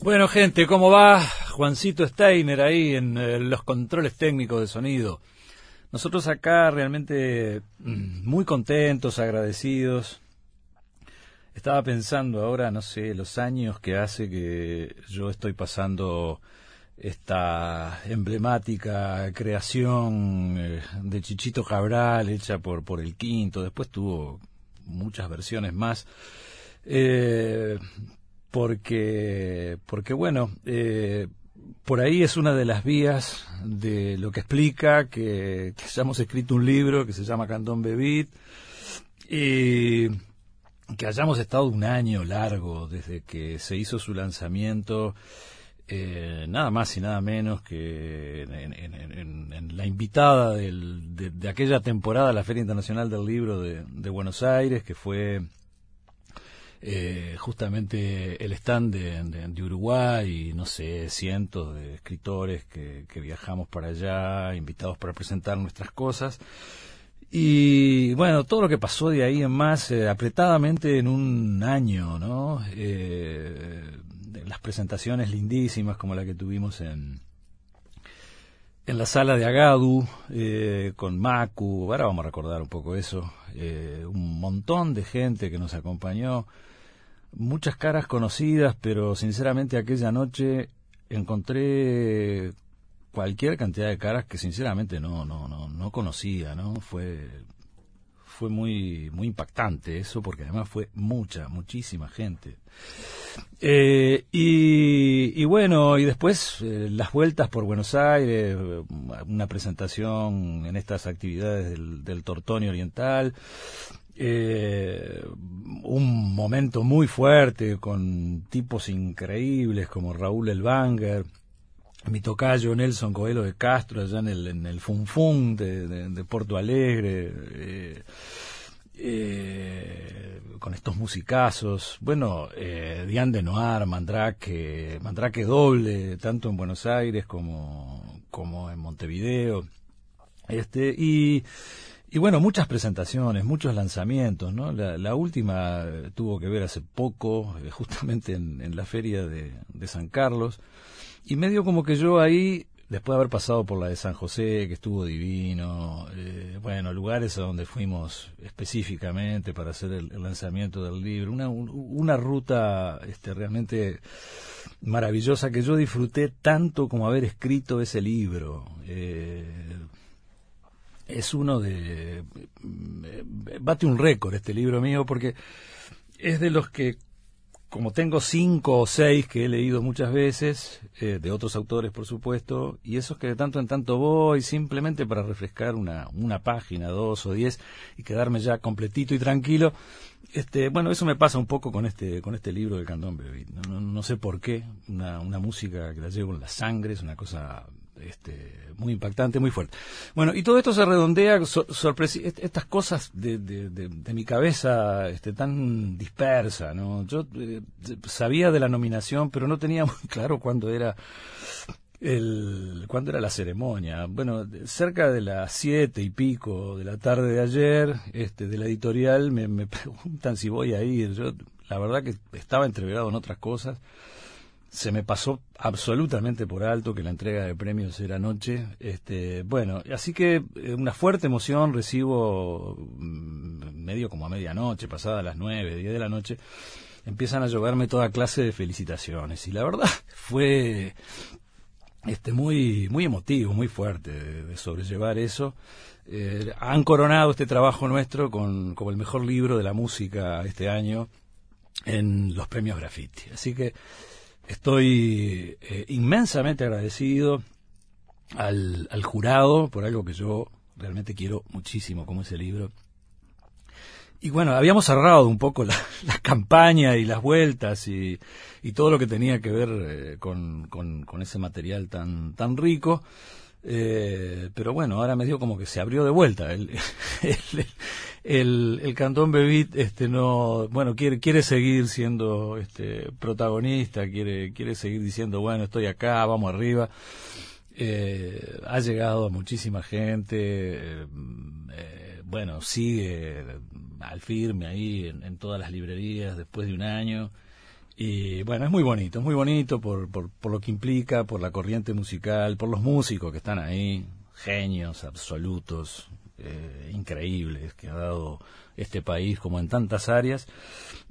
Bueno, gente, ¿cómo va? Juancito Steiner ahí en eh, los controles técnicos de sonido. Nosotros acá realmente mm, muy contentos, agradecidos. Estaba pensando ahora, no sé, los años que hace que yo estoy pasando esta emblemática creación eh, de Chichito Cabral hecha por, por el Quinto. Después tuvo muchas versiones más. Eh, porque, porque bueno, eh, por ahí es una de las vías de lo que explica que, hayamos escrito un libro que se llama Cantón Bebit y que hayamos estado un año largo desde que se hizo su lanzamiento, eh, nada más y nada menos que en, en, en, la invitada del, de, aquella temporada a la Feria Internacional del Libro de Buenos Aires, que fue eh, justamente el stand de, de, de, Uruguay y no sé, cientos de escritores que, que, viajamos para allá, invitados para presentar nuestras cosas. Y bueno, todo lo que pasó de ahí en más, eh, apretadamente en un año, ¿no? Eh, las presentaciones lindísimas como la que tuvimos en, en la sala de Agadu, eh, con Macu, ahora vamos a recordar un poco eso, eh, un montón de gente que nos acompañó, muchas caras conocidas, pero sinceramente aquella noche encontré cualquier cantidad de caras que sinceramente no no no no conocía, ¿no? Fue fue muy muy impactante eso porque además fue mucha muchísima gente. Eh, y, bueno y después eh, las vueltas por Buenos Aires una presentación en estas actividades del, del Tortonio Oriental eh, un momento muy fuerte con tipos increíbles como Raúl Elbanger, mi tocayo Nelson Coelho de Castro allá en el, en el Funfun de, de, de Porto Alegre, eh, eh, con estos musicazos, bueno, eh, Diane de Noir, Mandrake, Mandrake doble, tanto en Buenos Aires como, como en Montevideo, este, y y bueno, muchas presentaciones, muchos lanzamientos, ¿no? La, la última tuvo que ver hace poco, eh, justamente en, en la feria de, de, San Carlos, y medio como que yo ahí, después de haber pasado por la de San José, que estuvo divino, eh, bueno, lugares a donde fuimos específicamente para hacer el, lanzamiento del libro, una, una ruta este, realmente maravillosa que yo disfruté tanto como haber escrito ese libro. Eh, es uno de... Bate un récord este libro mío porque es de los que, como tengo cinco o seis que he leído muchas veces, eh, de otros autores por supuesto, y esos que de tanto en tanto voy simplemente para refrescar una, una página, dos o diez, y quedarme ya completito y tranquilo, este, bueno, eso me pasa un poco con este, con este libro de Candón Bebit. No, no, no sé por qué, una, una música que la llevo en la sangre, es una cosa este, muy impactante, muy fuerte. Bueno, y todo esto se redondea, so, estas cosas de, de, de, de, mi cabeza este, tan dispersa, ¿no? Yo eh, sabía de la nominación, pero no tenía muy claro cuándo era el cuándo era la ceremonia. Bueno, cerca de las siete y pico de la tarde de ayer, este, de la editorial, me, me preguntan si voy a ir. Yo, la verdad que estaba entreverado en otras cosas se me pasó absolutamente por alto que la entrega de premios era anoche. Este, bueno, así que eh, una fuerte emoción recibo mm, medio como a medianoche, pasada las nueve, diez de la noche, empiezan a lloverme toda clase de felicitaciones y la verdad fue este muy muy emotivo, muy fuerte de, de sobrellevar eso. Eh, han coronado este trabajo nuestro con como el mejor libro de la música este año en los premios Graffiti. Así que Estoy eh, inmensamente agradecido al, al, jurado por algo que yo realmente quiero muchísimo, como ese libro. Y bueno, habíamos cerrado un poco la, la campaña y las vueltas y, todo lo que tenía que ver eh, con, con, con, ese material tan, tan rico. Eh, pero bueno, ahora me dio como que se abrió de vuelta. El, el, el, Cantón Bebit este no bueno quiere quiere seguir siendo este protagonista quiere quiere seguir diciendo bueno estoy acá vamos arriba eh, ha llegado a muchísima gente eh, eh, bueno sigue al firme ahí en, todas las librerías después de un año Y bueno, es muy bonito, es muy bonito por, por, por lo que implica, por la corriente musical, por los músicos que están ahí, genios absolutos, eh, increíbles que ha dado este país como en tantas áreas.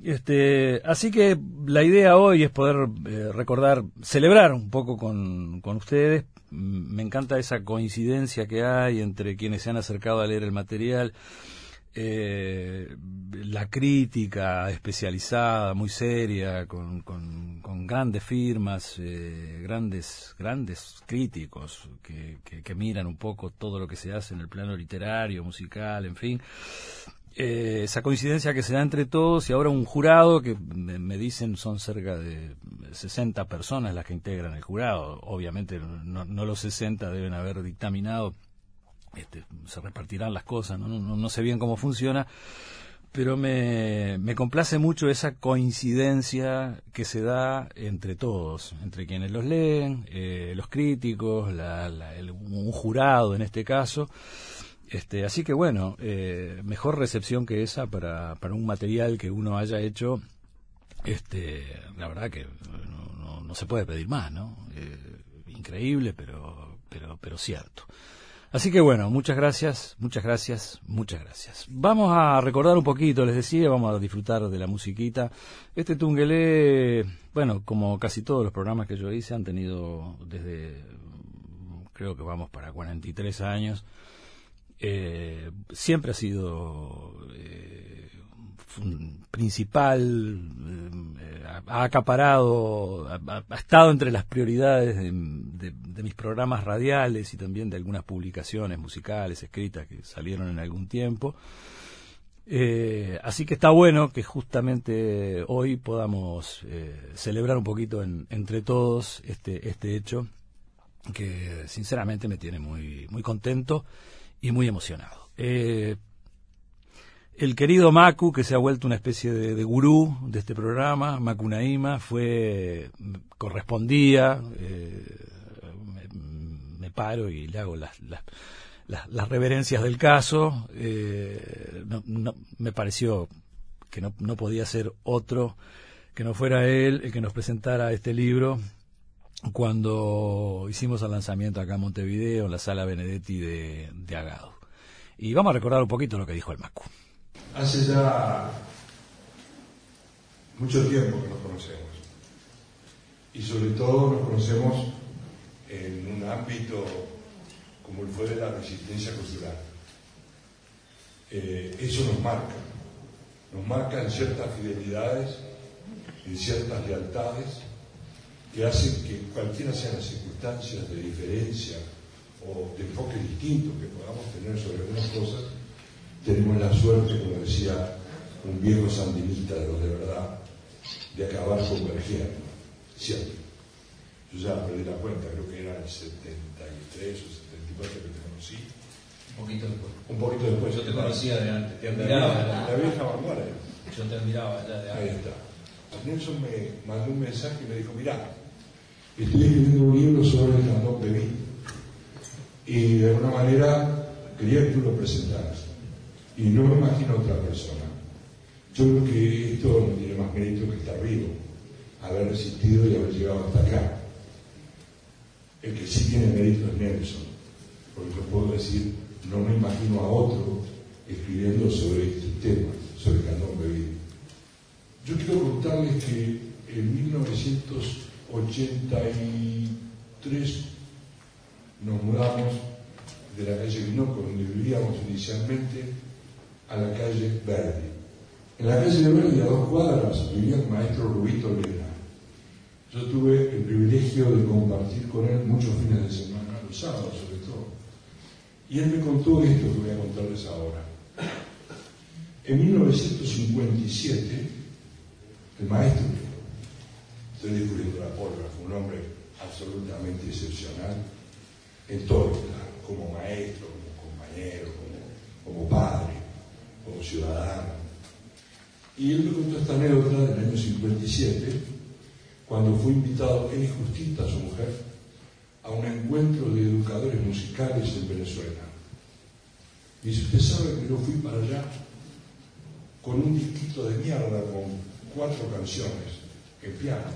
Este, así que la idea hoy es poder eh, recordar, celebrar un poco con, con ustedes. Me encanta esa coincidencia que hay entre quienes se han acercado a leer el material eh, la crítica especializada, muy seria, con, con, grandes firmas, eh, grandes, grandes críticos que, que, miran un poco todo lo que se hace en el plano literario, musical, en fin. Eh, esa coincidencia que se da entre todos y ahora un jurado que me, dicen son cerca de 60 personas las que integran el jurado. Obviamente no, los 60 deben haber dictaminado este, se repartirán las cosas, ¿no? No, sé bien cómo funciona, pero me, me, complace mucho esa coincidencia que se da entre todos, entre quienes los leen, eh, los críticos, un jurado en este caso. Este, así que bueno, eh, mejor recepción que esa para, para un material que uno haya hecho, este, la verdad que no, no, se puede pedir más, ¿no? Eh, increíble, pero, pero, pero cierto. Así que bueno, muchas gracias, muchas gracias, muchas gracias. Vamos a recordar un poquito, les decía, vamos a disfrutar de la musiquita. Este Tungelé, bueno, como casi todos los programas que yo hice, han tenido desde, creo que vamos para 43 años. Eh, siempre ha sido eh, principal, eh, ha acaparado, ha, estado entre las prioridades de, mis programas radiales y también de algunas publicaciones musicales escritas que salieron en algún tiempo. Eh, así que está bueno que justamente hoy podamos eh, celebrar un poquito entre todos este, este hecho que sinceramente me tiene muy, muy contento y muy emocionado. El querido Maku, que se ha vuelto una especie de, gurú de este programa, Maku Naima, fue, correspondía, eh, me, paro y le hago las, las, reverencias del caso. Eh, me pareció que no, no podía ser otro que no fuera él el que nos presentara este libro cuando hicimos el lanzamiento acá en Montevideo, en la sala Benedetti de, de Agado. Y vamos a recordar un poquito lo que dijo el Macu. Hace ya mucho tiempo que nos conocemos y sobre todo nos conocemos en un ámbito como el fue de la resistencia cultural. Eh, eso nos marca, nos marca en ciertas fidelidades, en ciertas lealtades que hacen que cualquiera sean las circunstancias de diferencia o de enfoque distinto que podamos tener sobre algunas cosas, tenemos la suerte, como decía un viejo sandinista de los de verdad, de acabar convergiendo. Cierto. Yo ya perdí la cuenta, creo que era el 73 o 74 que te conocí. Un poquito después. Un poquito después. Yo te conocía de antes, te admiraba. La, vieja vanguardia. Yo te admiraba ya de antes. Ahí está. Nelson me mandó un mensaje y me dijo, mirá, estoy escribiendo un libro sobre el cantón Bebí. Y de alguna manera quería que tú lo presentaras y no me imagino otra persona. Yo creo que esto no tiene más mérito que estar vivo, haber resistido y haber llegado hasta acá. El que sí tiene mérito es Nelson, porque lo puedo decir, no me imagino a otro escribiendo sobre este tema, sobre Candón Bebido. Yo quiero contarles que en 1983 nos mudamos de la calle Vinoco, donde vivíamos inicialmente, a la calle Verde. En la calle Verde, a dos cuadras, vivía el maestro Rubito Lena. Yo tuve el privilegio de compartir con él muchos fines de semana, los sábados sobre todo. Y él me contó esto que voy a contarles ahora. En 1957, el maestro, estoy descubriendo la pólvora, fue un hombre absolutamente excepcional en todo, como maestro, como compañero, como, padre ciudadano. Y él me contó esta anécdota del año 57, cuando fue invitado él y Justita, su mujer, a un encuentro de educadores musicales en Venezuela. Y dice, usted sabe que yo fui para allá con un disquito de mierda con cuatro canciones en piano,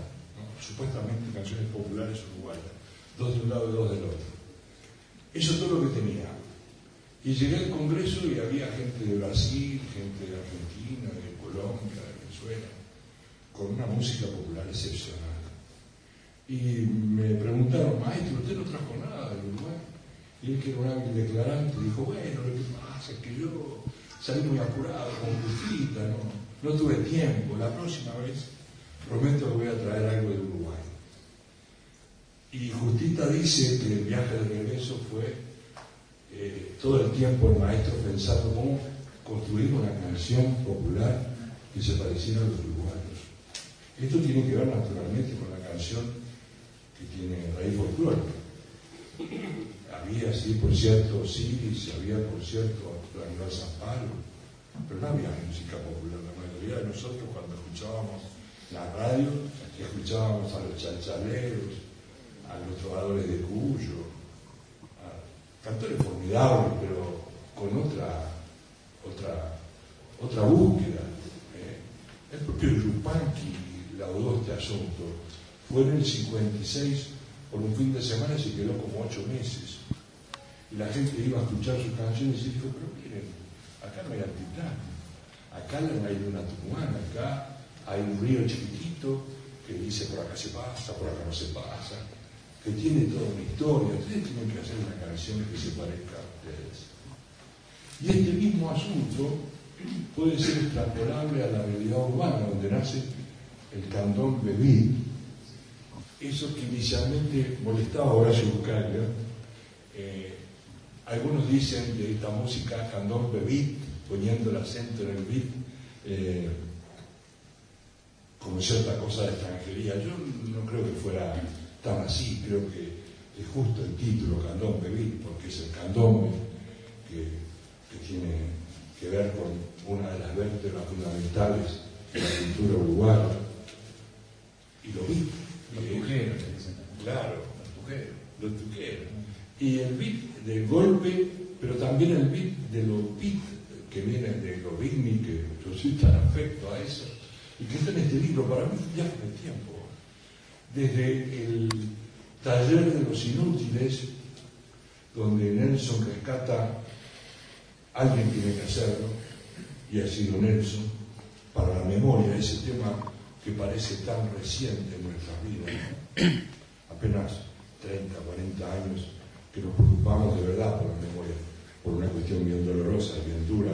supuestamente canciones populares uruguayas, dos de un lado y dos del otro. Eso es todo lo que tenía. Y llegué al Congreso y había gente de Brasil, gente de Argentina, de Colombia, de Venezuela, con una música popular excepcional. Y me preguntaron, maestro, ¿usted no trajo nada del Uruguay? Y él, que era un hábil declarante, dijo, bueno, lo que pasa es que yo salí muy apurado con Justita, no, no tuve tiempo. La próxima vez prometo que voy a traer algo del Uruguay. Y Justita dice que el viaje de regreso fue eh, todo el tiempo el maestro pensando cómo construir una canción popular que se pareciera a los uruguayos. Esto tiene que ver naturalmente con la canción que tiene raíz folclórica. Había, sí, por cierto, Siris, había, por cierto, Aníbal Zamparo, pero no había música popular. La mayoría de nosotros, cuando escuchábamos la radio, escuchábamos a los chalchaleros, a los trovadores de Cuyo, a pero con otra, otra, otra búsqueda. ¿eh? El propio Yupanqui laudó este asunto. Fue en el 56 por un fin de semana y se quedó como ocho meses. Y la gente iba a escuchar sus canciones y dijo, pero miren, acá no hay altiplano, acá no hay una tucumana, acá hay un río chiquitito que dice por acá se pasa, por acá no se pasa, que tiene toda una historia, ustedes tienen que hacer una canción que se parezca a ustedes. Y este mismo asunto puede ser extrapolable a la realidad urbana, donde nace el cantón Bebí. Eso que inicialmente molestaba a Horacio Bucalia, eh, algunos dicen de esta música cantón Bebí, poniendo el acento en el beat, eh, como cierta cosa de extranjería. Yo no creo que fuera tan así, creo que es justo el título, Candombe Beat, porque es el candombe que, tiene que ver con una de las vértebras fundamentales de la cultura uruguaya. Y lo vi. Los tujeros, Claro, los tujeros. los. Y el beat del golpe, pero también el beat de los beats que vienen de los rítmicos, que yo soy tan afecto a eso, y que está en este libro, para mí ya el tiempo. Desde el taller de los inútiles, donde Nelson rescata, alguien tiene que hacerlo, y ha sido Nelson, para la memoria, ese tema que parece tan reciente en nuestras vidas, apenas 30, 40 años que nos preocupamos de verdad por la memoria, por una cuestión bien dolorosa bien dura,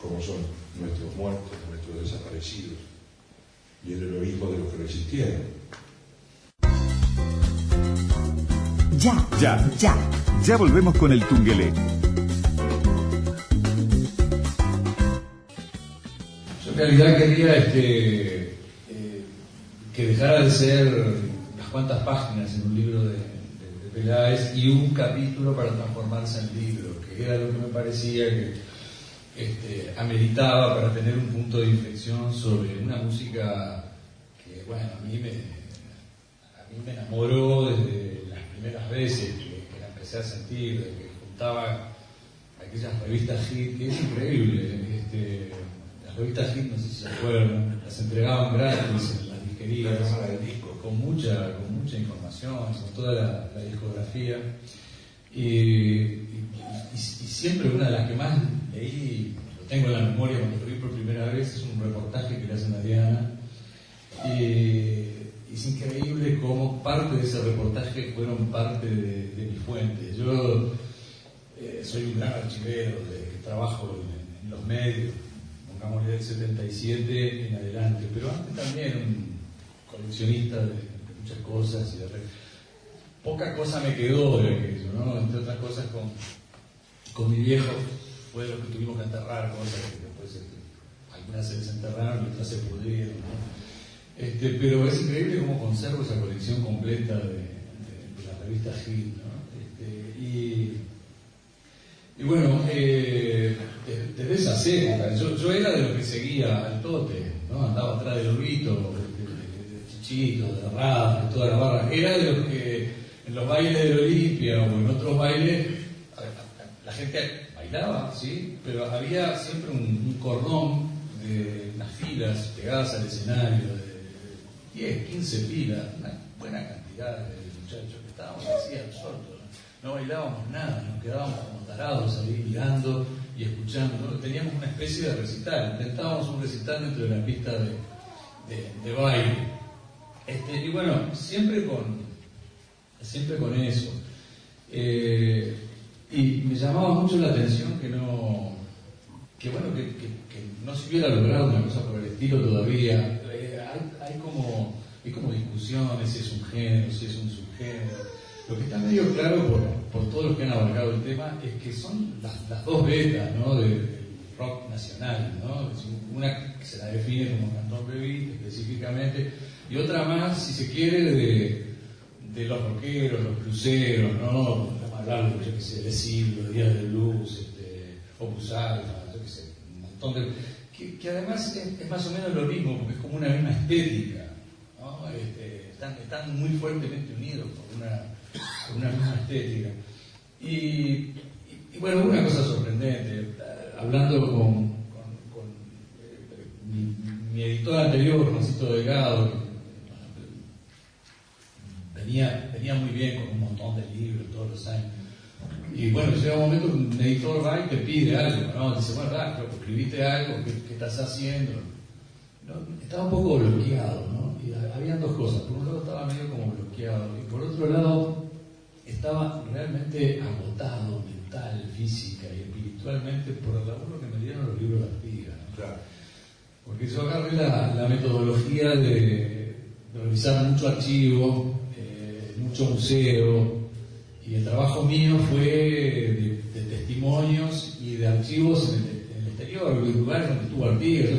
como son nuestros muertos, nuestros desaparecidos y el heroísmo de los que resistieron. Ya, Ya. ya. Ya volvemos con el Tungelé. Yo en realidad quería este, eh, que dejara de ser unas cuantas páginas en un libro de, de- de Peláez y un capítulo para transformarse en libro, que era lo que me parecía que este, ameritaba para tener un punto de inflexión sobre una música que, bueno, a mí me, mí me enamoró desde las primeras veces que, que la empecé a sentir, de que juntaba aquellas revistas hit, que es increíble. Este, las revistas hit, no sé si se acuerdan, las entregaban gratis en las La disquerías, cámara del disco. con mucha, con mucha información, con toda la, la discografía. Y, y- y- y siempre una de las que más leí, lo tengo en la memoria cuando lo vi por primera vez, es un reportaje que le hacen a Diana. Y es increíble cómo parte de ese reportaje fueron parte de, de mi fuente. Yo eh, soy un gran archivero, que trabajo en, los medios, pongámosle del 77 en adelante, pero antes también un coleccionista de, de muchas cosas y de poca cosa me quedó de aquello, ¿no? Entre otras cosas con, con mi viejo fue lo que tuvimos que enterrar, cosas que después este, algunas se desenterraron y otras se pudrieron. Este, pero es increíble cómo conservo esa colección completa de, de- de la revista Gil, ¿no? Este, y, bueno, eh, de- desde esas épocas, yo, era de los que seguía al tote, ¿no? Andaba atrás de Lobito, de, Chichito, de Rad, de toda la barra. Era de los que en los bailes de la Olimpia o en otros bailes, la gente bailaba, ¿sí? Pero había siempre un, un cordón de unas filas pegadas al escenario, 10, 15 pilas, una buena cantidad de muchachos que estábamos así absortos. No, bailábamos nada, nos quedábamos como tarados ahí mirando y escuchando. Teníamos una especie de recital, intentábamos un recital dentro de la pista de, baile. Este, y bueno, siempre con, siempre con eso. Eh, y me llamaba mucho la atención que no, que bueno, que no se hubiera logrado una cosa por el estilo todavía. Hay, como, hay como discusiones si es un género, si es un subgénero. Lo que está medio claro por, por todos los que han abarcado el tema es que son las, dos betas ¿no? De, del rock nacional, ¿no? una que se la define como cantón beat específicamente, y otra más, si se quiere, de, de los rockeros, los cruceros, ¿no? Hablar, yo qué sé, de Silvio, Días de Luz, este, Opus Alpha, yo qué sé, un montón de... Que, además es, más o menos lo mismo, porque es como una misma estética, ¿no? Este, están, muy fuertemente unidos por una, por una misma estética. Y, bueno, una cosa sorprendente, hablando con, eh, mi, editor anterior, Juancito Delgado, que venía, venía muy bien con un montón de libros todos los años. Y bueno, llega un momento que un editor va y te pide algo, ¿no? Dice, bueno, pero escribiste algo, ¿qué, ¿qué, estás haciendo? ¿No? Estaba un poco bloqueado, ¿no? Y había dos cosas. Por un lado estaba medio como bloqueado, y por otro lado estaba realmente agotado mental, física y espiritualmente por el laburo que me dieron los libros de Artigas. ¿no? Claro. Porque yo agarré la, la metodología de, de revisar mucho archivo, mucho museo y el trabajo mío fue de, testimonios y de archivos en el, en el exterior, en lugares donde estuvo Artigas.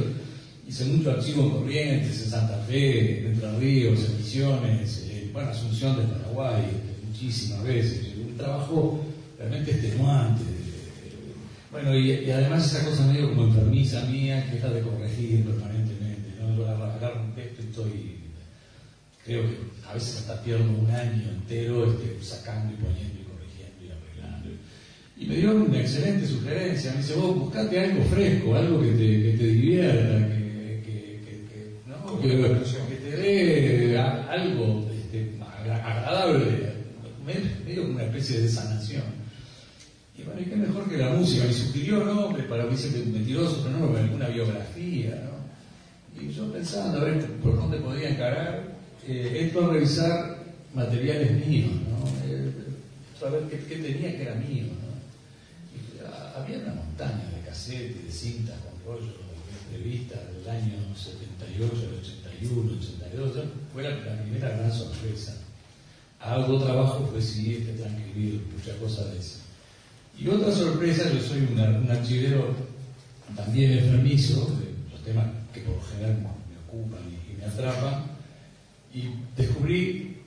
Hice mucho archivo en Corrientes, en Santa Fe, en Entre Ríos, en Misiones, en bueno, Asunción de Paraguay, muchísimas veces. Un trabajo realmente extenuante. Bueno, y, además esa cosa medio como enfermiza mía, que es la de corregir permanentemente. ¿no? Yo un texto y creo que a veces hasta pierdo un año entero este, sacando y poniendo y corrigiendo y arreglando. Y me dio una excelente sugerencia. Me dice, vos buscate algo fresco, algo que te, que te divierta, que, que, que, ¿no? que, te dé algo este, agradable, medio como una especie de sanación. Y bueno, ¿y qué mejor que la música? Me sugirió nombres para, dice que me tiró su nombre, alguna biografía, ¿no? Y yo pensando a ver por dónde podía encarar, eh, esto revisar materiales míos, ¿no? Eh, a ver qué, qué, tenía que era mío, ¿no? Ah, había una montaña de casetes, de cintas con rollos, de entrevistas del año 78, 81, 82, fue la, primera gran sorpresa. Algo trabajo fue sí este transcribir muchas cosas de eso. Y otra sorpresa, yo soy un archivero también enfermizo, de los temas que por lo general me ocupan y me atrapan, y descubrí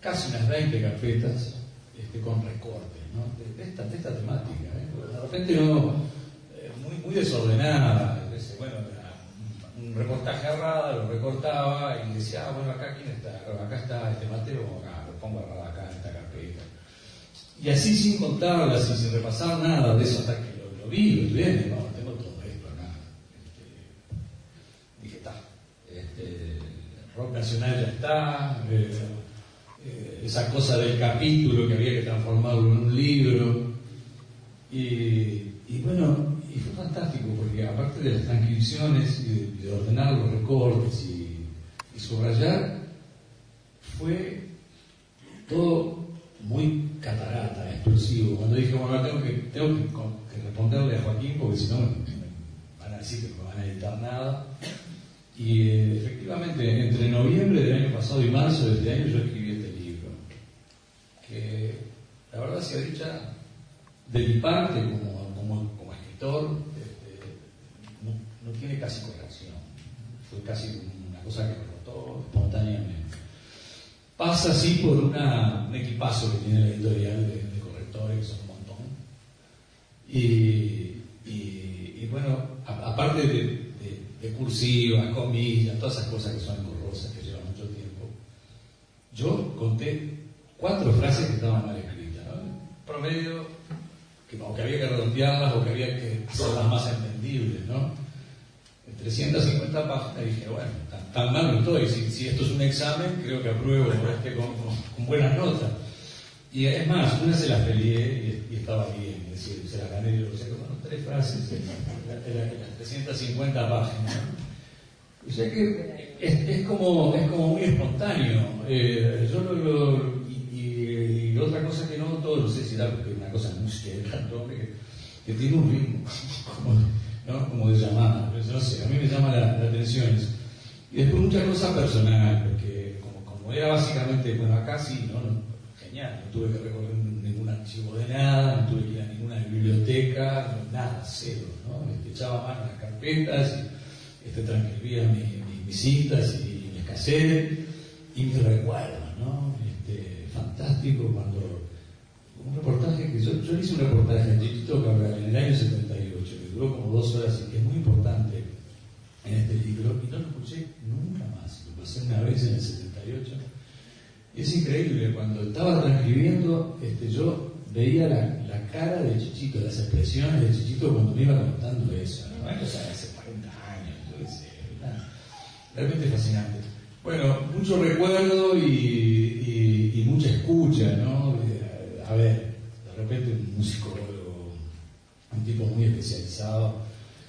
casi unas 20 carpetas este, con recortes ¿no? de, esta, de, esta, temática. ¿eh? De repente no, eh, muy, muy desordenada. Bueno, un reportaje errada, lo recortaba y decía, ah, bueno, acá quién está, acá está este Mateo, lo pongo errado acá en esta carpeta. Y así sin contarlas y sin repasar nada de eso hasta que lo, lo vi, lo estudié, no, tengo todo esto acá. Este, dije, está. Este, rock nacional ya está, eh, eh, esa cosa del capítulo que había que transformarlo en un libro. Y, bueno, y fue fantástico porque aparte de las transcripciones y de, de ordenar los recortes y, subrayar, fue todo muy catarata, explosivo. Cuando dije, bueno, tengo que, tengo que, responderle a Joaquín porque si no me, van a decir que no van a editar nada. Y eh, efectivamente, entre noviembre del año pasado y marzo de este año yo escribí este libro, que la verdad sea dicha, de mi parte como, como, escritor, este, no, tiene casi corrección. Fue casi una cosa que brotó espontáneamente. Pasa así por una, un equipazo que tiene la editorial de, de correctores, que son un montón. Y, y, y bueno, a, aparte de de cursivas, comillas, todas esas cosas que son engorrosas, que llevan mucho tiempo. Yo conté cuatro frases que estaban mal escritas, ¿no? Promedio, que, o que había que redondearlas o que había que hacerlas más entendibles, ¿no? 350 páginas, dije, bueno, tan, mal no estoy, si, esto es un examen, creo que apruebo este, con, con, buenas notas. Y es más, una se las peleé y, estaba bien, es decir, se las gané, yo sé, bueno, tres frases en, las 350 páginas. O sea que es, como, es como muy espontáneo. Eh, yo lo, y, otra cosa que no todos no sé si porque una cosa de canto que, que tiene un ritmo, como, ¿no? como de llamada. No sé, a mí me llama la, atención eso. Y después mucha cosa personal, porque como, como era básicamente, bueno, acá sí, ¿no? genial, no tuve que recorrer ningún archivo de nada, no tuve que ir a ninguna biblioteca, nada, cero, ¿no? Este, echaba mano a las carpetas este, transcribía mis citas y mis cassettes y mis recuerdos, ¿no? Este, fantástico cuando un reportaje que yo, hice un reportaje en Chiquito en el año 78 que duró como dos horas y que es muy importante en este libro y no lo escuché nunca más, lo pasé una vez en el 78 y es increíble, cuando estaba transcribiendo este, yo veía la, la, cara de Chichito, las expresiones de Chichito cuando me iba contando eso, ¿no? Sea, hace 40 años, yo sé, realmente fascinante. Bueno, mucho recuerdo y, y, mucha escucha, ¿no? A ver, de repente un músico, un tipo muy especializado,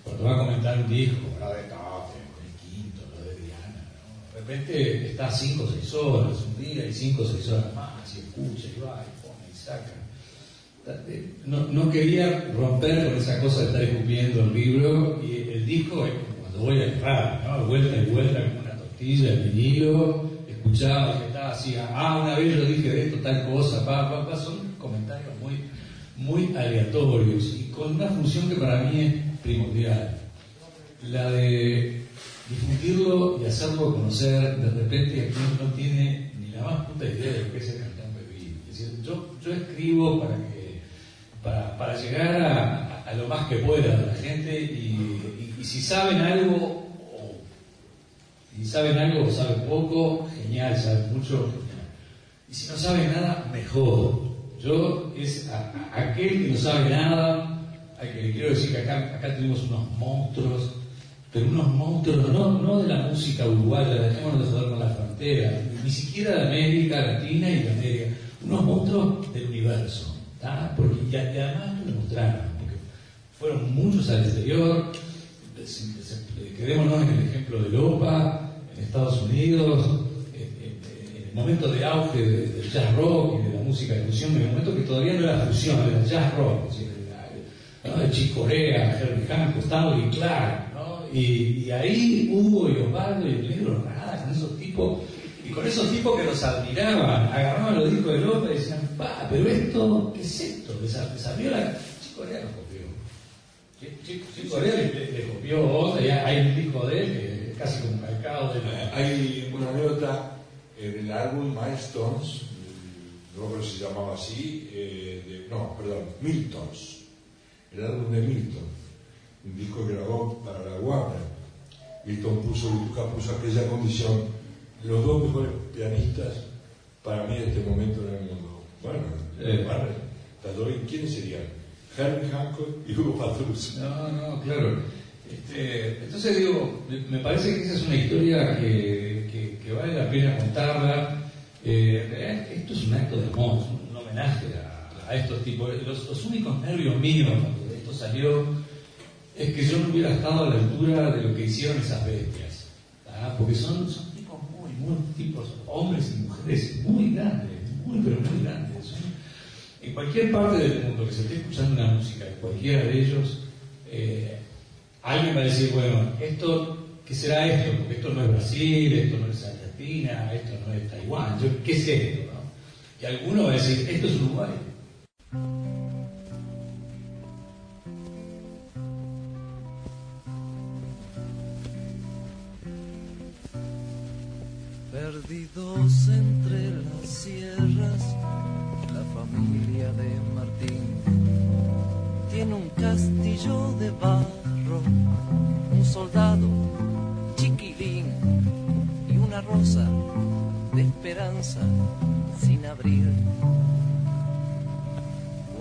cuando va a comentar un disco, lo de Café, el quinto, lo de Diana, ¿no? De repente está 5 o 6 horas un día y 5 o 6 horas más, y escucha y va y pone y saca. No, no, quería romper con esa cosa de estar escupiendo el libro y el disco es como cuando voy a radio, ¿no? Vuelta y vuelta como una tortilla, el vinilo, escuchaba que estaba así, ah, una vez yo dije de esto, tal cosa, pa, pa, pa, son comentarios muy, muy aleatorios y con una función que para mí es primordial, la de difundirlo y hacerlo conocer de repente quien no tiene ni la más puta idea de lo que es el cantante. Es decir, yo, yo escribo para que para, llegar a, lo más que pueda la gente y, si saben algo o si saben algo o saben poco, genial, saben mucho, genial. Y si no saben nada, mejor. Yo es aquel que no sabe nada, que le quiero decir que acá, acá tenemos unos monstruos, pero unos monstruos no, no de la música uruguaya, dejémonos de joder con la frontera, ni siquiera de América Latina y de América, unos monstruos del universo, porque y, además lo demostraron, porque fueron muchos al exterior, quedémonos en el ejemplo de Europa, en Estados Unidos, en el momento de auge del jazz rock y de la música de fusión, en el momento que todavía no era fusión, era jazz rock, ¿no? de Chick Corea, Herbie Hancock, Stanley Clark, ¿no? y, y, ahí Hugo y Osvaldo y el negro nada, con esos tipos, y con esos tipos que los admiraban, agarraban los discos de López y decían, pa, pero esto, ¿qué es esto? Les, abrió la... Corea los copió. Chick, Corea le, copió otra, hay un disco de él que es casi como calcado de la... Hay una anécdota en el álbum Milestones, no creo que se llamaba así, eh, de, no, perdón, Miltons, el álbum de Milton, un disco que grabó para la Warner. Milton puso, puso aquella condición, los dos mejores pianistas para mí en este momento en el mundo. Bueno, eh, Warner, ¿quiénes serían? Herbie Hancock y Hugo Patrus. No, no, claro. Este, entonces digo, me parece que esa es una historia que vale la pena contarla. Eh, esto es un acto de amor, un homenaje a, estos tipos. Los, únicos nervios míos cuando esto salió es que yo no hubiera estado a la altura de lo que hicieron esas bestias. Porque son, son tipos muy, muy tipos, hombres y mujeres muy grandes, muy, pero muy grandes. En cualquier parte del mundo que se esté escuchando una música de cualquiera de ellos, eh, alguien va a decir, bueno, esto, ¿qué será esto? Porque esto no es Brasil, esto no es esto no es Taiwán, yo, ¿qué es esto? Y alguno va a decir, esto es Uruguay.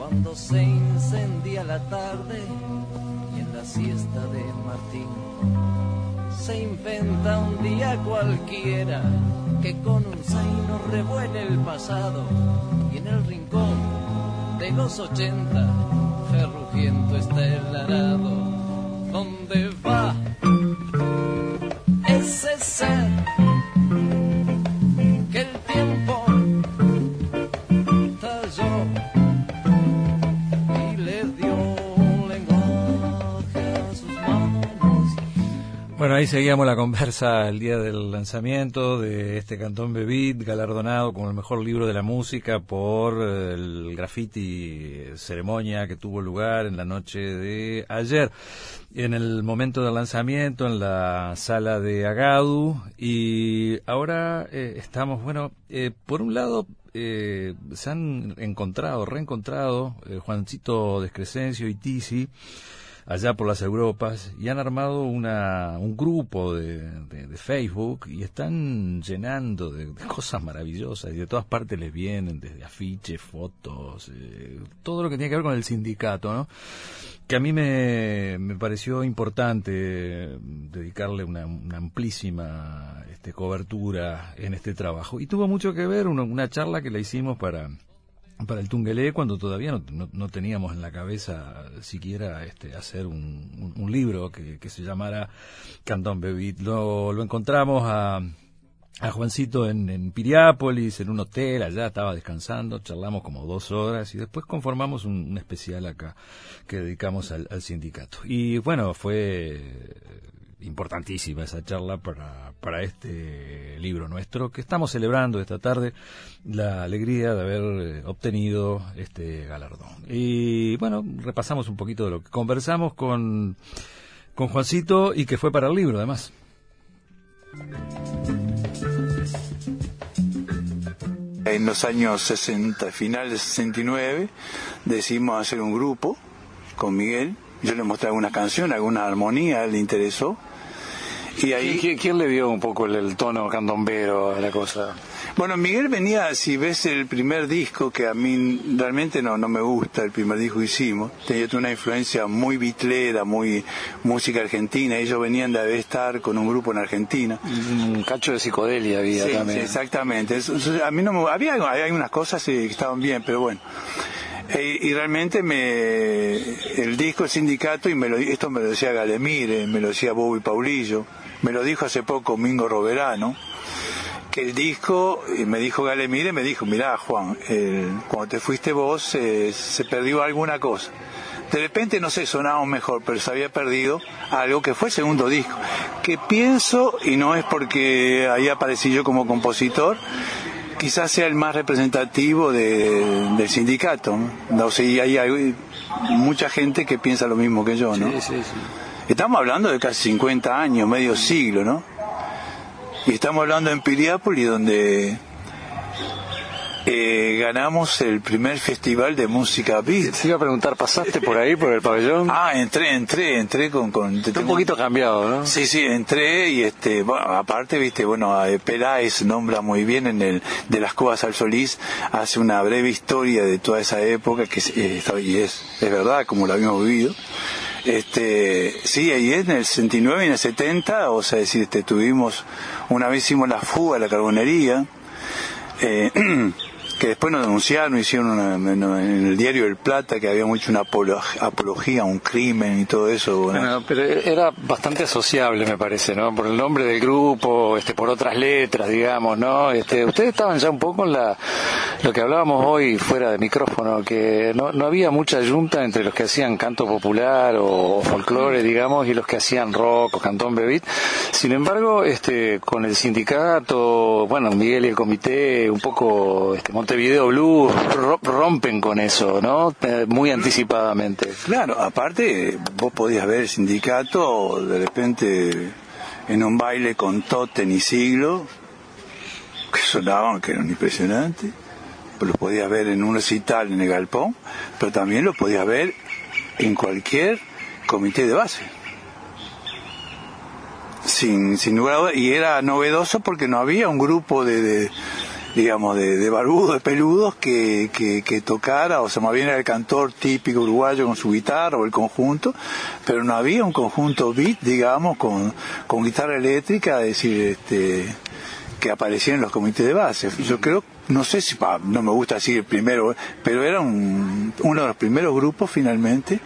Cuando se incendia la tarde y en la siesta de Martín. Se inventa un día cualquiera que con un zaino revuelve el pasado y en el rincón de los ochenta ferrugiento está el arado. ¿Dónde va ahí seguíamos la conversa el día del lanzamiento de este Cantón Bebit, galardonado como el mejor libro de la música por eh, el graffiti ceremonia que tuvo lugar en la noche de ayer. En el momento del lanzamiento, en la sala de Agadu, y ahora eh, estamos, bueno, eh, por un lado, eh, se han encontrado, reencontrado eh, Juancito Descrescencio y Tisi, allá por las Europas y han armado una, un grupo de, de- de Facebook y están llenando de, cosas maravillosas y de todas partes les vienen, desde afiches, fotos, eh, todo lo que tiene que ver con el sindicato, ¿no? Que a mí me, me pareció importante eh, dedicarle una, una amplísima este, cobertura en este trabajo. Y tuvo mucho que ver una, una charla que la hicimos para para el Tungelé cuando todavía no, no- teníamos en la cabeza siquiera este, hacer un, un- un libro que, que se llamara Cantón Bebit. Lo, lo encontramos a, a Juancito en, en Piriápolis, en un hotel, allá estaba descansando, charlamos como dos horas y después conformamos un, un especial acá que dedicamos al, al sindicato. Y bueno, fue importantísima esa charla para, para este libro nuestro que estamos celebrando esta tarde la alegría de haber eh, obtenido este galardón. Y bueno, repasamos un poquito de lo que conversamos con, con Juancito y que fue para el libro además. En los años 60, finales de 69, decidimos hacer un grupo con Miguel. Yo le mostré alguna canción, alguna armonía, le interesó. Y ahí, ¿Quién, quién le dio un poco el, el tono candombero a la cosa? bueno, Miguel venía, si ves el primer disco, que a mí realmente no, no me gusta, el primer disco que hicimos, tenía una influencia muy bitlera, muy música argentina. Ellos venían de estar con un grupo en Argentina. Un cacho de psicodelia había Sí, también. sí, exactamente. Eso- eso- a mí no me, había, hay unas cosas eh, que estaban bien, pero bueno. Eh, y realmente me el disco Sindicato y me lo, esto me lo decía Galemire, me lo decía Bobby Paulillo, me lo dijo hace poco Mingo Roverano, que el disco, y me dijo Galemire, me dijo, mirá Juan, cuando te fuiste vos eh, se perdió alguna cosa. De repente, no sé, sonábamos mejor, pero se había perdido algo que fue segundo disco. Que pienso, y no es porque ahí aparecí yo como compositor, quizás sea el más representativo de- del sindicato. ¿no? O sea, y hay, hay mucha gente que piensa lo mismo que yo, ¿no? Sí, sí, sí. Estamos hablando de casi 50 años, medio siglo, ¿no? Y estamos hablando en Piriápolis, donde eh, ganamos el primer festival de música beat. Te iba a preguntar, ¿pasaste por ahí, por el pabellón? Ah, entré, entré, entré con... con Está un poquito cambiado, ¿no? Sí, sí, entré y este, bueno, aparte, viste, bueno, eh, Peláez nombra muy bien en el de las Cubas al Solís, hace una breve historia de toda esa época que es, eh, y es, es verdad, como lo habíamos vivido. Este, sí, ahí en el 69 y en el 70, o sea, decir, este, tuvimos, una vez hicimos la fuga a la carbonería, eh, que después nos denunciaron, hicieron una- en el diario El Plata que habíamos hecho una apolo- apología a un crimen y todo eso. Bueno, pero era bastante asociable, me parece, ¿no? Por el nombre del grupo, este, por otras letras, digamos, ¿no? Este, ustedes estaban ya un poco en la, lo que hablábamos hoy fuera de micrófono, que no, no había mucha yunta entre los que hacían canto popular o, folclore, digamos, y los que hacían rock o cantón bebit. Sin embargo, este, con el sindicato, bueno, Miguel y el comité, un poco, este, Montevideo Blues, ro- rompen con eso, ¿no? Eh, muy anticipadamente. Claro, aparte vos podías ver el sindicato de repente en un baile con Totten y Siglo, que sonaban, que eran impresionantes, los podías ver en un recital en el galpón, pero también los podías ver en cualquier comité de base. Sin, sin lugar a dudas, y era novedoso porque no había un grupo de, de- digamos, de, de barbudos, de peludos, que, que, que tocara, o sea, más bien era el cantor típico uruguayo con su guitarra o el conjunto, pero no había un conjunto beat, digamos, con, con guitarra eléctrica, es decir, este, que aparecía en los comités de base. Yo creo, no sé si, pa, no me gusta decir el primero, pero era un, uno de los primeros grupos finalmente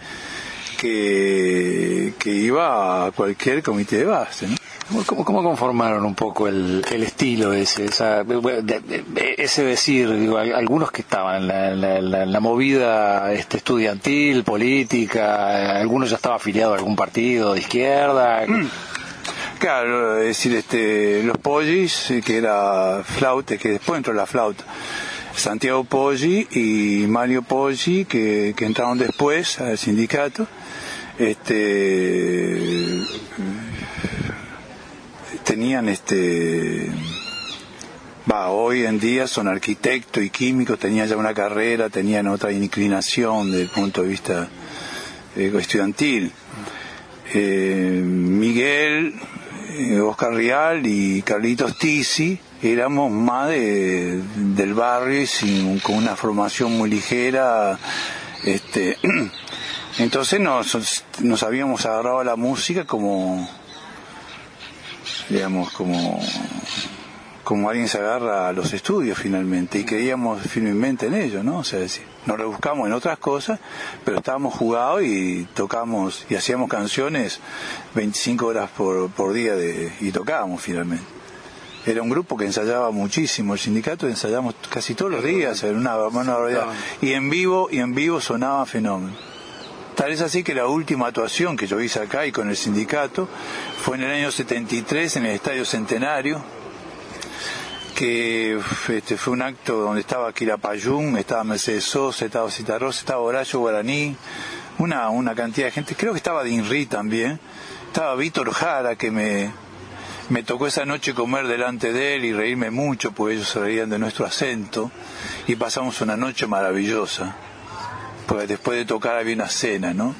que, que iba a cualquier comité de base, ¿no? ¿Cómo, cómo conformaron un poco el, el estilo ese? Esa, ese decir, digo, al- algunos que estaban en la movida este, estudiantil, política, eh, algunos ya estaba afiliado a algún partido de izquierda. Claro, es decir, este, los Pollis, eh, que era flauta, que después entró la flauta. Santiago Poggi y Mario Poggi, que, que entraron después al sindicato. Este, tenían este, va, hoy en día son arquitectos y químicos, tenían ya una carrera, tenían otra inclinación desde el punto de vista eh, estudiantil. Eh, Miguel, eh, Oscar Rial y Carlitos Tisi éramos más de, del barrio sin, con una formación muy ligera. Este, entonces nos, nos habíamos agarrado a la música como, digamos, como, como alguien se agarra a los estudios finalmente y creíamos firmemente en ello, ¿no? O sea, decir, nos rebuscamos en otras cosas, pero estábamos jugados y tocamos y hacíamos canciones 25 horas por, por día de, y tocábamos finalmente. Era un grupo que ensayaba muchísimo, el sindicato ensayamos casi todos los días, en una, una barbaridad. Y en vivo, y en vivo sonaba fenómeno. Tal es así que la última actuación que yo hice acá y con el sindicato fue en el año 73 en el Estadio Centenario, que este, fue un acto donde estaba Quilapayún, estaba Mercedes Sosa, estaba Citarrosa, estaba Horacio Guaraní, una, una cantidad de gente, creo que estaba Dinri también, estaba Víctor Jara que me, me tocó esa noche comer delante de él y reírme mucho, porque ellos se reían de nuestro acento, y pasamos una noche maravillosa, porque después de tocar había una cena, ¿no?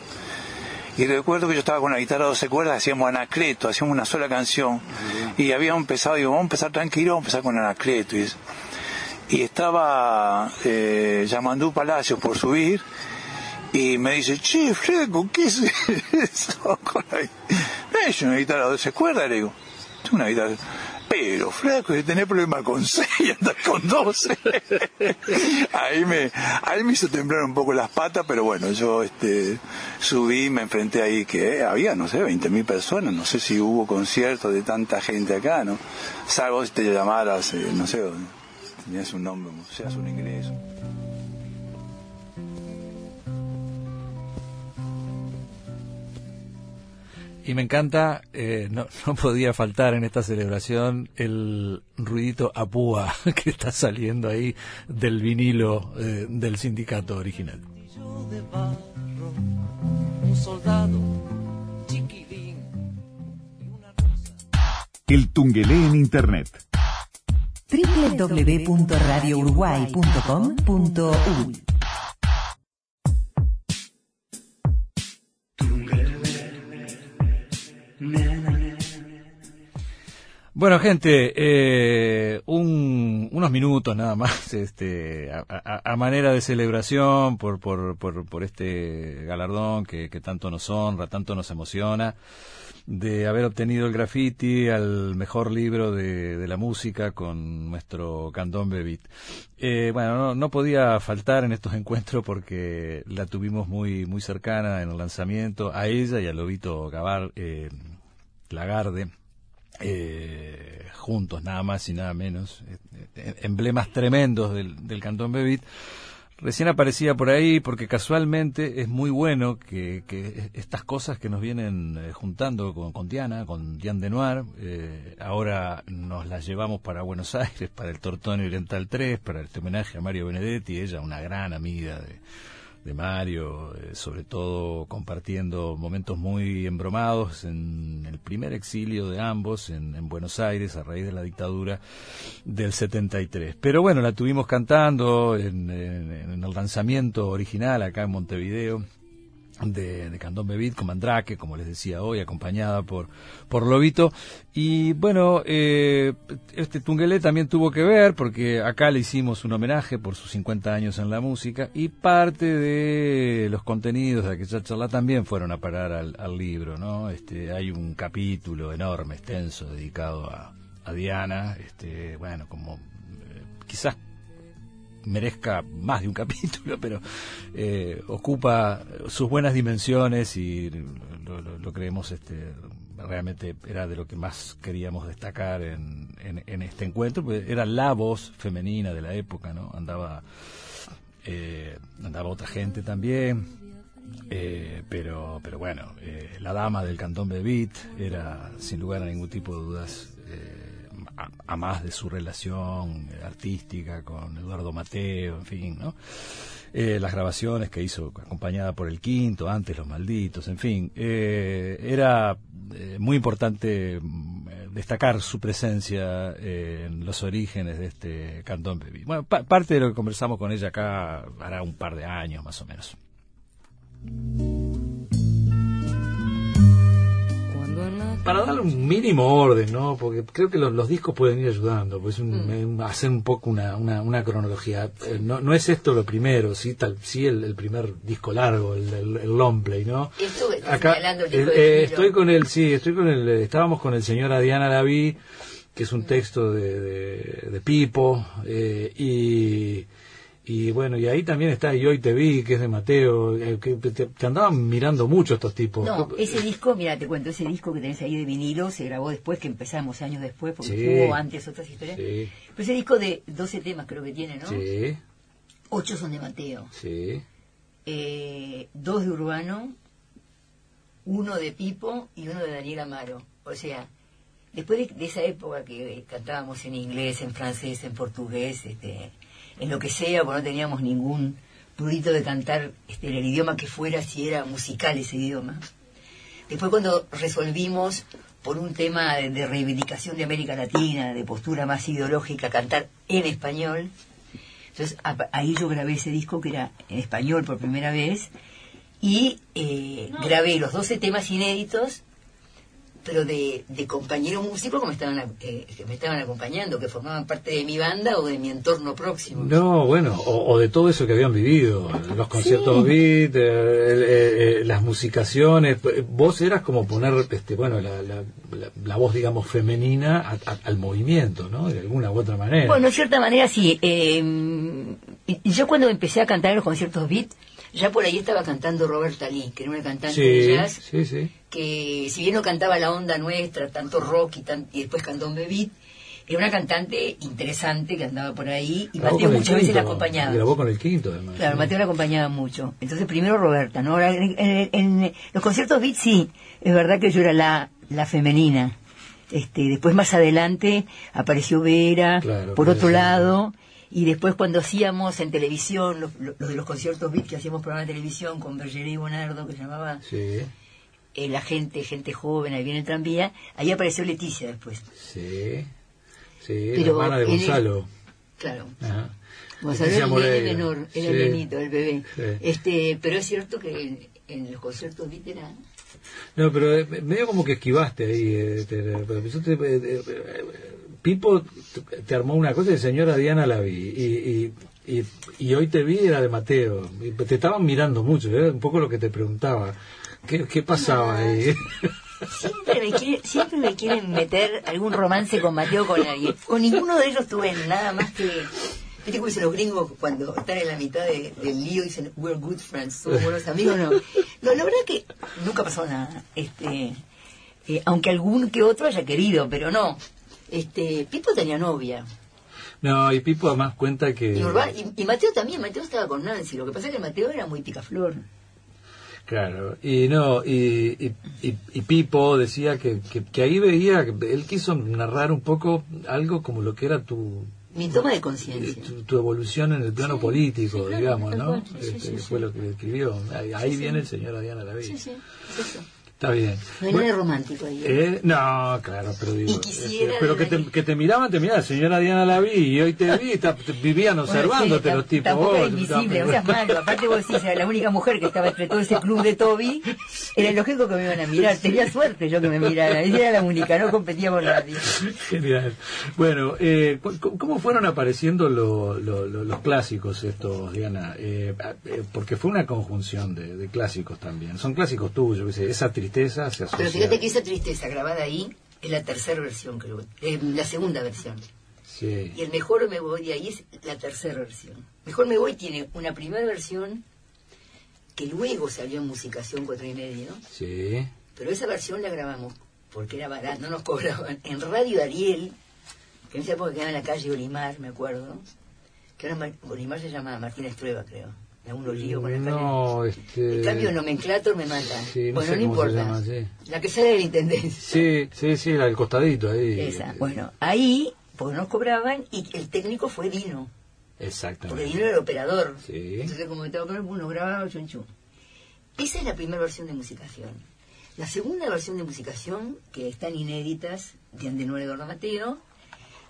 Y recuerdo que yo estaba con la guitarra 12 cuerdas, hacíamos Anacleto, hacíamos una sola canción, y habíamos empezado, digo, vamos a empezar tranquilo, vamos a empezar con Anacleto, y, y estaba eh, Yamandú Palacios por subir, y me dice, che, flaco, ¿qué es eso? Con la... Es una guitarra 12 cuerdas, le digo, es una guitarra... Pero, flaco, si tenés problema con 6 y andás con 12. ahí, me, ahí me hizo temblar un poco las patas, pero bueno, yo este, subí, me enfrenté ahí que había, no sé, 20.000 personas, no sé si hubo conciertos de tanta gente acá, ¿no? Salvo si te llamaras, eh, no sé, tenías un nombre, seas un ingreso. Y me encanta, eh, no, no podía faltar en esta celebración el ruidito apúa que está saliendo ahí del vinilo eh, del sindicato original. Yo de barro, un soldado chiquilín y una rosa. El Tungelé en Internet. www.radiouruguay.com.uy Bueno, gente, eh, un- unos minutos nada más, este, a, manera de celebración por, por, por, por este galardón que, que tanto nos honra, tanto nos emociona, de haber obtenido el graffiti al mejor libro de, la música con nuestro Candombe Beat. Eh, bueno, no, no podía faltar en estos encuentros porque la tuvimos muy, muy cercana en el lanzamiento, a ella y a Lobito Gabar, eh, Lagarde eh, juntos, nada más y nada menos, eh, eh, emblemas tremendos del, del Cantón Bebit. Recién aparecía por ahí porque casualmente es muy bueno que, que estas cosas que nos vienen eh, juntando con, con Diana, con Diane Denoir, eh, ahora nos las llevamos para Buenos Aires, para el Tortón Oriental 3, para este homenaje a Mario Benedetti, ella una gran amiga de, de Mario, eh, sobre todo compartiendo momentos muy embromados en el primer exilio de ambos en, en Buenos Aires a raíz de la dictadura del 73. Pero bueno, la tuvimos cantando en el lanzamiento original acá en Montevideo de, de Candón Bebit con Mandrake, como les decía hoy, acompañada por, por Lobito. Y bueno, eh, este Tungelé también tuvo que ver, porque acá le hicimos un homenaje por sus 50 años en la música, y parte de los contenidos de aquella charla también fueron a parar al, libro, ¿no? Este, hay un capítulo enorme, extenso, dedicado a, a Diana, este, bueno, como eh, quizás merezca más de un capítulo, pero eh, ocupa sus buenas dimensiones y lo, creemos este, realmente era de lo que más queríamos destacar en, en- este encuentro, porque era la voz femenina de la época, ¿no? Andaba, eh, andaba otra gente también. Eh, pero, pero bueno, la dama del cantón Bebit era, sin lugar a ningún tipo de dudas, a, más de su relación eh, artística con Eduardo Mateo, en fin, ¿no? Eh, las grabaciones que hizo acompañada por el quinto, antes Los Malditos, en fin, eh, era muy importante mm, destacar su presencia en los orígenes de este cantón Bebit. Bueno, pa- parte de lo que conversamos con ella acá hará un par de años más o menos. Para darle un mínimo orden, ¿no? Porque creo que los, los discos pueden ir ayudando, pues un- Mm. hacer un poco una, una, una cronología. Eh, no, no es esto lo primero, sí, tal, sí el, el primer disco largo, el, el, el long play, ¿no? Está Acá el eh, disco eh, estoy con el, sí, estoy con el, estábamos con el señor Adiana Laví, que es un texto de, de, de Pipo, eh, y, y bueno, y ahí también está Y hoy te vi, que es de Mateo, eh, que te, te andaban mirando mucho estos tipos. No, ese disco, mira, te cuento, ese disco que tenés ahí de vinilo se grabó después, que empezamos años después, porque Sí. hubo antes otras historias. Sí, Pero ese disco de 12 temas creo que tiene, ¿no? sí, Ocho son de Mateo, sí. eh, dos de Urbano, uno de Pipo y uno de Daniel Amaro. O sea, después de, de esa época que cantábamos en inglés, en francés, en portugués, este, en lo que sea, porque no teníamos ningún prurito de cantar este, en el idioma que fuera, si era musical ese idioma. Después cuando resolvimos por un tema de, de reivindicación de América Latina, de postura más ideológica, cantar en español, entonces a- ahí yo grabé ese disco que era en español por primera vez y eh, grabé los 12 temas inéditos, pero de, de compañeros músicos que me, estaban, eh, que me estaban acompañando, que formaban parte de mi banda o de mi entorno próximo. No, bueno, o, o de todo eso que habían vivido, los conciertos beat, eh, eh, eh, las musicaciones, eh, vos eras como poner, este, bueno, la, la, la- la voz, digamos, femenina a- a- al movimiento, ¿no? De alguna u otra manera. Bueno, de cierta manera sí. yo cuando empecé a cantar en los conciertos beat, ya por ahí estaba cantando Roberta Lee, que era una cantante de jazz sí, sí. que si bien no cantaba la onda nuestra, tanto rock y, tan- y después cantó un beat, era una cantante interesante que andaba por ahí y Grabó Mateo muchas veces la acompañaba. Grabó con el quinto, además. Claro. Mateo la acompañaba mucho. Entonces primero Roberta, ¿no? Ahora, en, en- en los conciertos beat sí, es verdad que yo era la, la femenina. Este, después más adelante apareció Vera, Claro, por otro lado, y después cuando hacíamos en televisión, los, los de los conciertos beat que hacíamos programa de televisión con Bergeré y Bonardo, que se llamaba Sí, eh, la gente, gente joven, ahí viene el tranvía, ahí apareció Leticia después. sí, sí, la hermana de Gonzalo. Claro. Ajá. Gonzalo era el menor, era Sí. el nenito, el bebé. Sí. Este, pero es cierto que en, en los conciertos beat era... No, pero eh, medio como que esquivaste ahí. eh, te- Pipo te- armó una cosa de señora Diana la vi. Y, y, y, y hoy te vi era de Mateo. Y te estaban mirando mucho, era un poco lo que te preguntaba. ¿Qué, qué pasaba ahí? Siempre me, quieren, siempre me quieren meter algún romance con Mateo con alguien. Con ninguno de ellos tuve nada más que... ¿Viste cómo dicen los gringos cuando están en la mitad de- del lío y dicen, we're good friends, somos buenos amigos? No, no la verdad que nunca pasó nada. Este, eh, aunque algún que otro haya querido, pero no. Este, Pipo tenía novia. No, y Pipo además cuenta que... Y, Urbano- y- y Mateo también, Mateo estaba con Nancy. Lo que pasa es que Mateo era muy picaflor. Claro, y no, y, y, y- y Pipo decía que, que, que ahí veía, que él quiso narrar un poco algo como lo que era tu, Mi toma de conciencia. tu, tu evolución en el plano político, sí, claro, digamos, ¿no? cual, sí, sí, Este, fue lo que escribió. Ahí, viene el señor Adriana Lavey. Sí, sí, es eso. Está bien. No hay nada romántico ahí. ¿eh? Eh, no, claro, pero digo. Y quisiera eh, pero que te, que te miraban, te miraban, señora Diana la vi y hoy te vi, ta- te- vivían Bueno, observándote sí, los tipos. Era invisible, o sea, malo. Aparte vos decís, la única mujer que estaba entre todo ese club de Toby. Era lógico que me iban a mirar. Tenía suerte yo que me mirara. Ella era la única, no competía con nadie. Genial. Bueno, eh, ¿cómo fueron apareciendo lo- lo- lo- los clásicos estos, Diana? Eh, eh, porque fue una conjunción de, de clásicos también. Son clásicos tuyos, esa tristeza se asocia. Pero fíjate que esa tristeza grabada ahí es la tercera versión, creo. eh, la segunda versión. Sí, Y el Mejor Me Voy de ahí es la tercera versión. Mejor Me Voy tiene una primera versión que luego salió en Musicación cuatro y medio, sí. pero esa versión la grabamos porque era barata, no nos cobraban. En Radio Ariel, que en esa época quedaba en la calle Olimar, me acuerdo, que ahora Mar- Olimar se llama Martín Estrueva, creo. Me hago un lío con. No, este... En cambio, nomenclator me mata. Sí, no bueno, no importa. llama, sí. La que sale de la intendencia. Sí, sí, sí, la del costadito ahí. Esa. Bueno, ahí, porque nos cobraban y el técnico fue Dino. Porque Exactamente. Dino era el operador. Sí. Entonces, como estaba con uno grababa chun chun. Esa es la primera versión de musicación. La segunda versión de musicación, que están inéditas, de Andenuel Eduardo Mateo,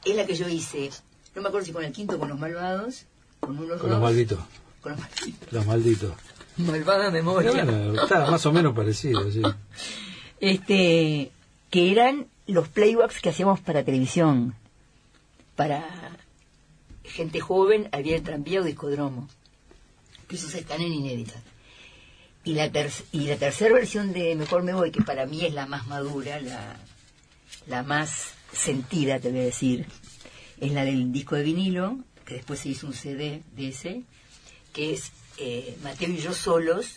es la que yo hice, no me acuerdo si con el quinto con los malvados, con unos Con los malditos. Con los malditos. Los malditos. Malvada memoria. Bueno, está más o menos parecido, sí. este que eran los playbacks que hacíamos para televisión para gente joven había el tranvía o discodromo que esos están en inédita y la ter- y la tercera versión de mejor me voy que para mí es la más madura la la más sentida te voy a decir es la del disco de vinilo que después se hizo un CD de ese que es eh, Mateo y yo solos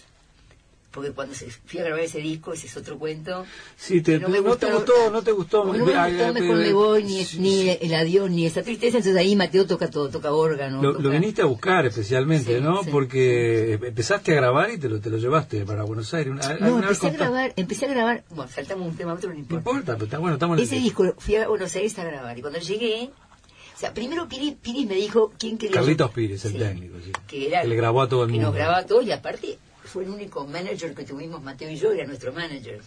porque cuando se fui a grabar ese disco, ese es otro cuento. Sí, te, No me no te gustó- gustó, no te gustó. No me Ah, gustó, eh, mejor eh, me voy, ni, sí, ni el adiós, ni esa tristeza. Entonces ahí Mateo toca todo, toca órgano. Lo, toca- lo viniste a buscar especialmente, Sí, ¿no? sí. Porque empezaste a grabar y te lo, te lo llevaste para Buenos Aires. Una- No, empecé a grabar, empecé a grabar, bueno, saltamos un tema otro, no No importa. pero está bueno, estamos en Ese el- disco fui a Buenos Aires a grabar y cuando llegué, o sea, primero Piri, Piri me dijo quién quería. Carlitos Pires, el Sí, técnico, sí. Que era. Que le grabó a todo el que mundo. nos grababa a todos y aparte fue el único manager que tuvimos, Mateo y yo, era nuestro manager.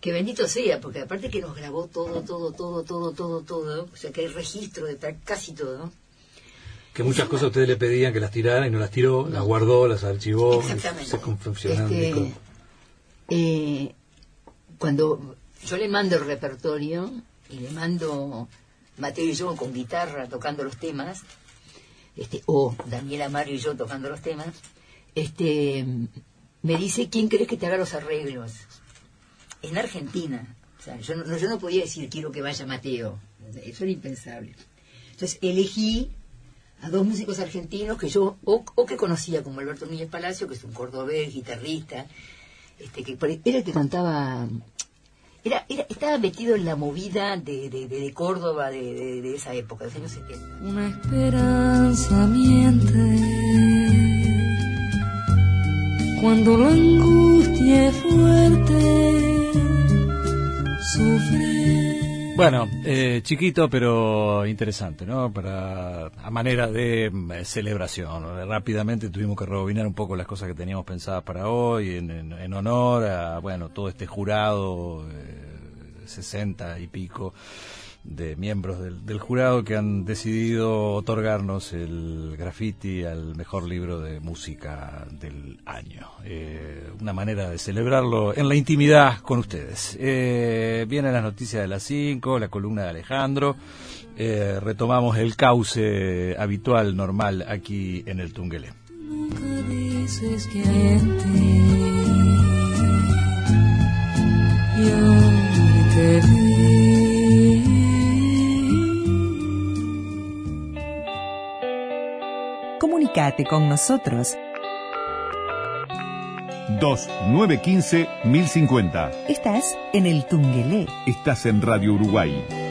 Que bendito sea, porque aparte que nos grabó todo, todo, todo, todo, todo, todo, o sea que hay registro de casi todo. Que muchas cosas ustedes le pedían que las tirara y no las tiró, las guardó, las archivó, Exactamente. se Este, eh, cuando yo le mando el repertorio y le mando Mateo y yo con guitarra tocando los temas, este, o Daniela Mario y yo tocando los temas, este, me dice, ¿quién crees que te haga los arreglos? En Argentina. O sea, yo no, podía decir, quiero que vaya Mateo. Eso era impensable. Entonces elegí a dos músicos argentinos que yo, o, que conocía como Alberto Núñez Palacio, que es un cordobés, guitarrista, este, que era el que cantaba, era, era, estaba metido en la movida de, de, de- de Córdoba de, esa época, de los años 70. Una esperanza miente cuando la angustia es fuerte. Sufre. Bueno, eh, chiquito pero interesante, ¿no? Para a manera de mm, celebración. Rápidamente tuvimos que rebobinar un poco las cosas que teníamos pensadas para hoy en, en- en honor a bueno todo este jurado eh, 60 y pico de miembros del, jurado que han decidido otorgarnos el graffiti al mejor libro de música del año. Eh, una manera de celebrarlo en la intimidad con ustedes. Eh, vienen las noticias de las 5, la columna de Alejandro. Eh, retomamos el cauce habitual, normal, aquí en el Tungelé. Nunca dices que hay en ti. Y hoy te vi. Comunicate con nosotros. 2915 1050. Estás en el Tungelé. Estás en Radio Uruguay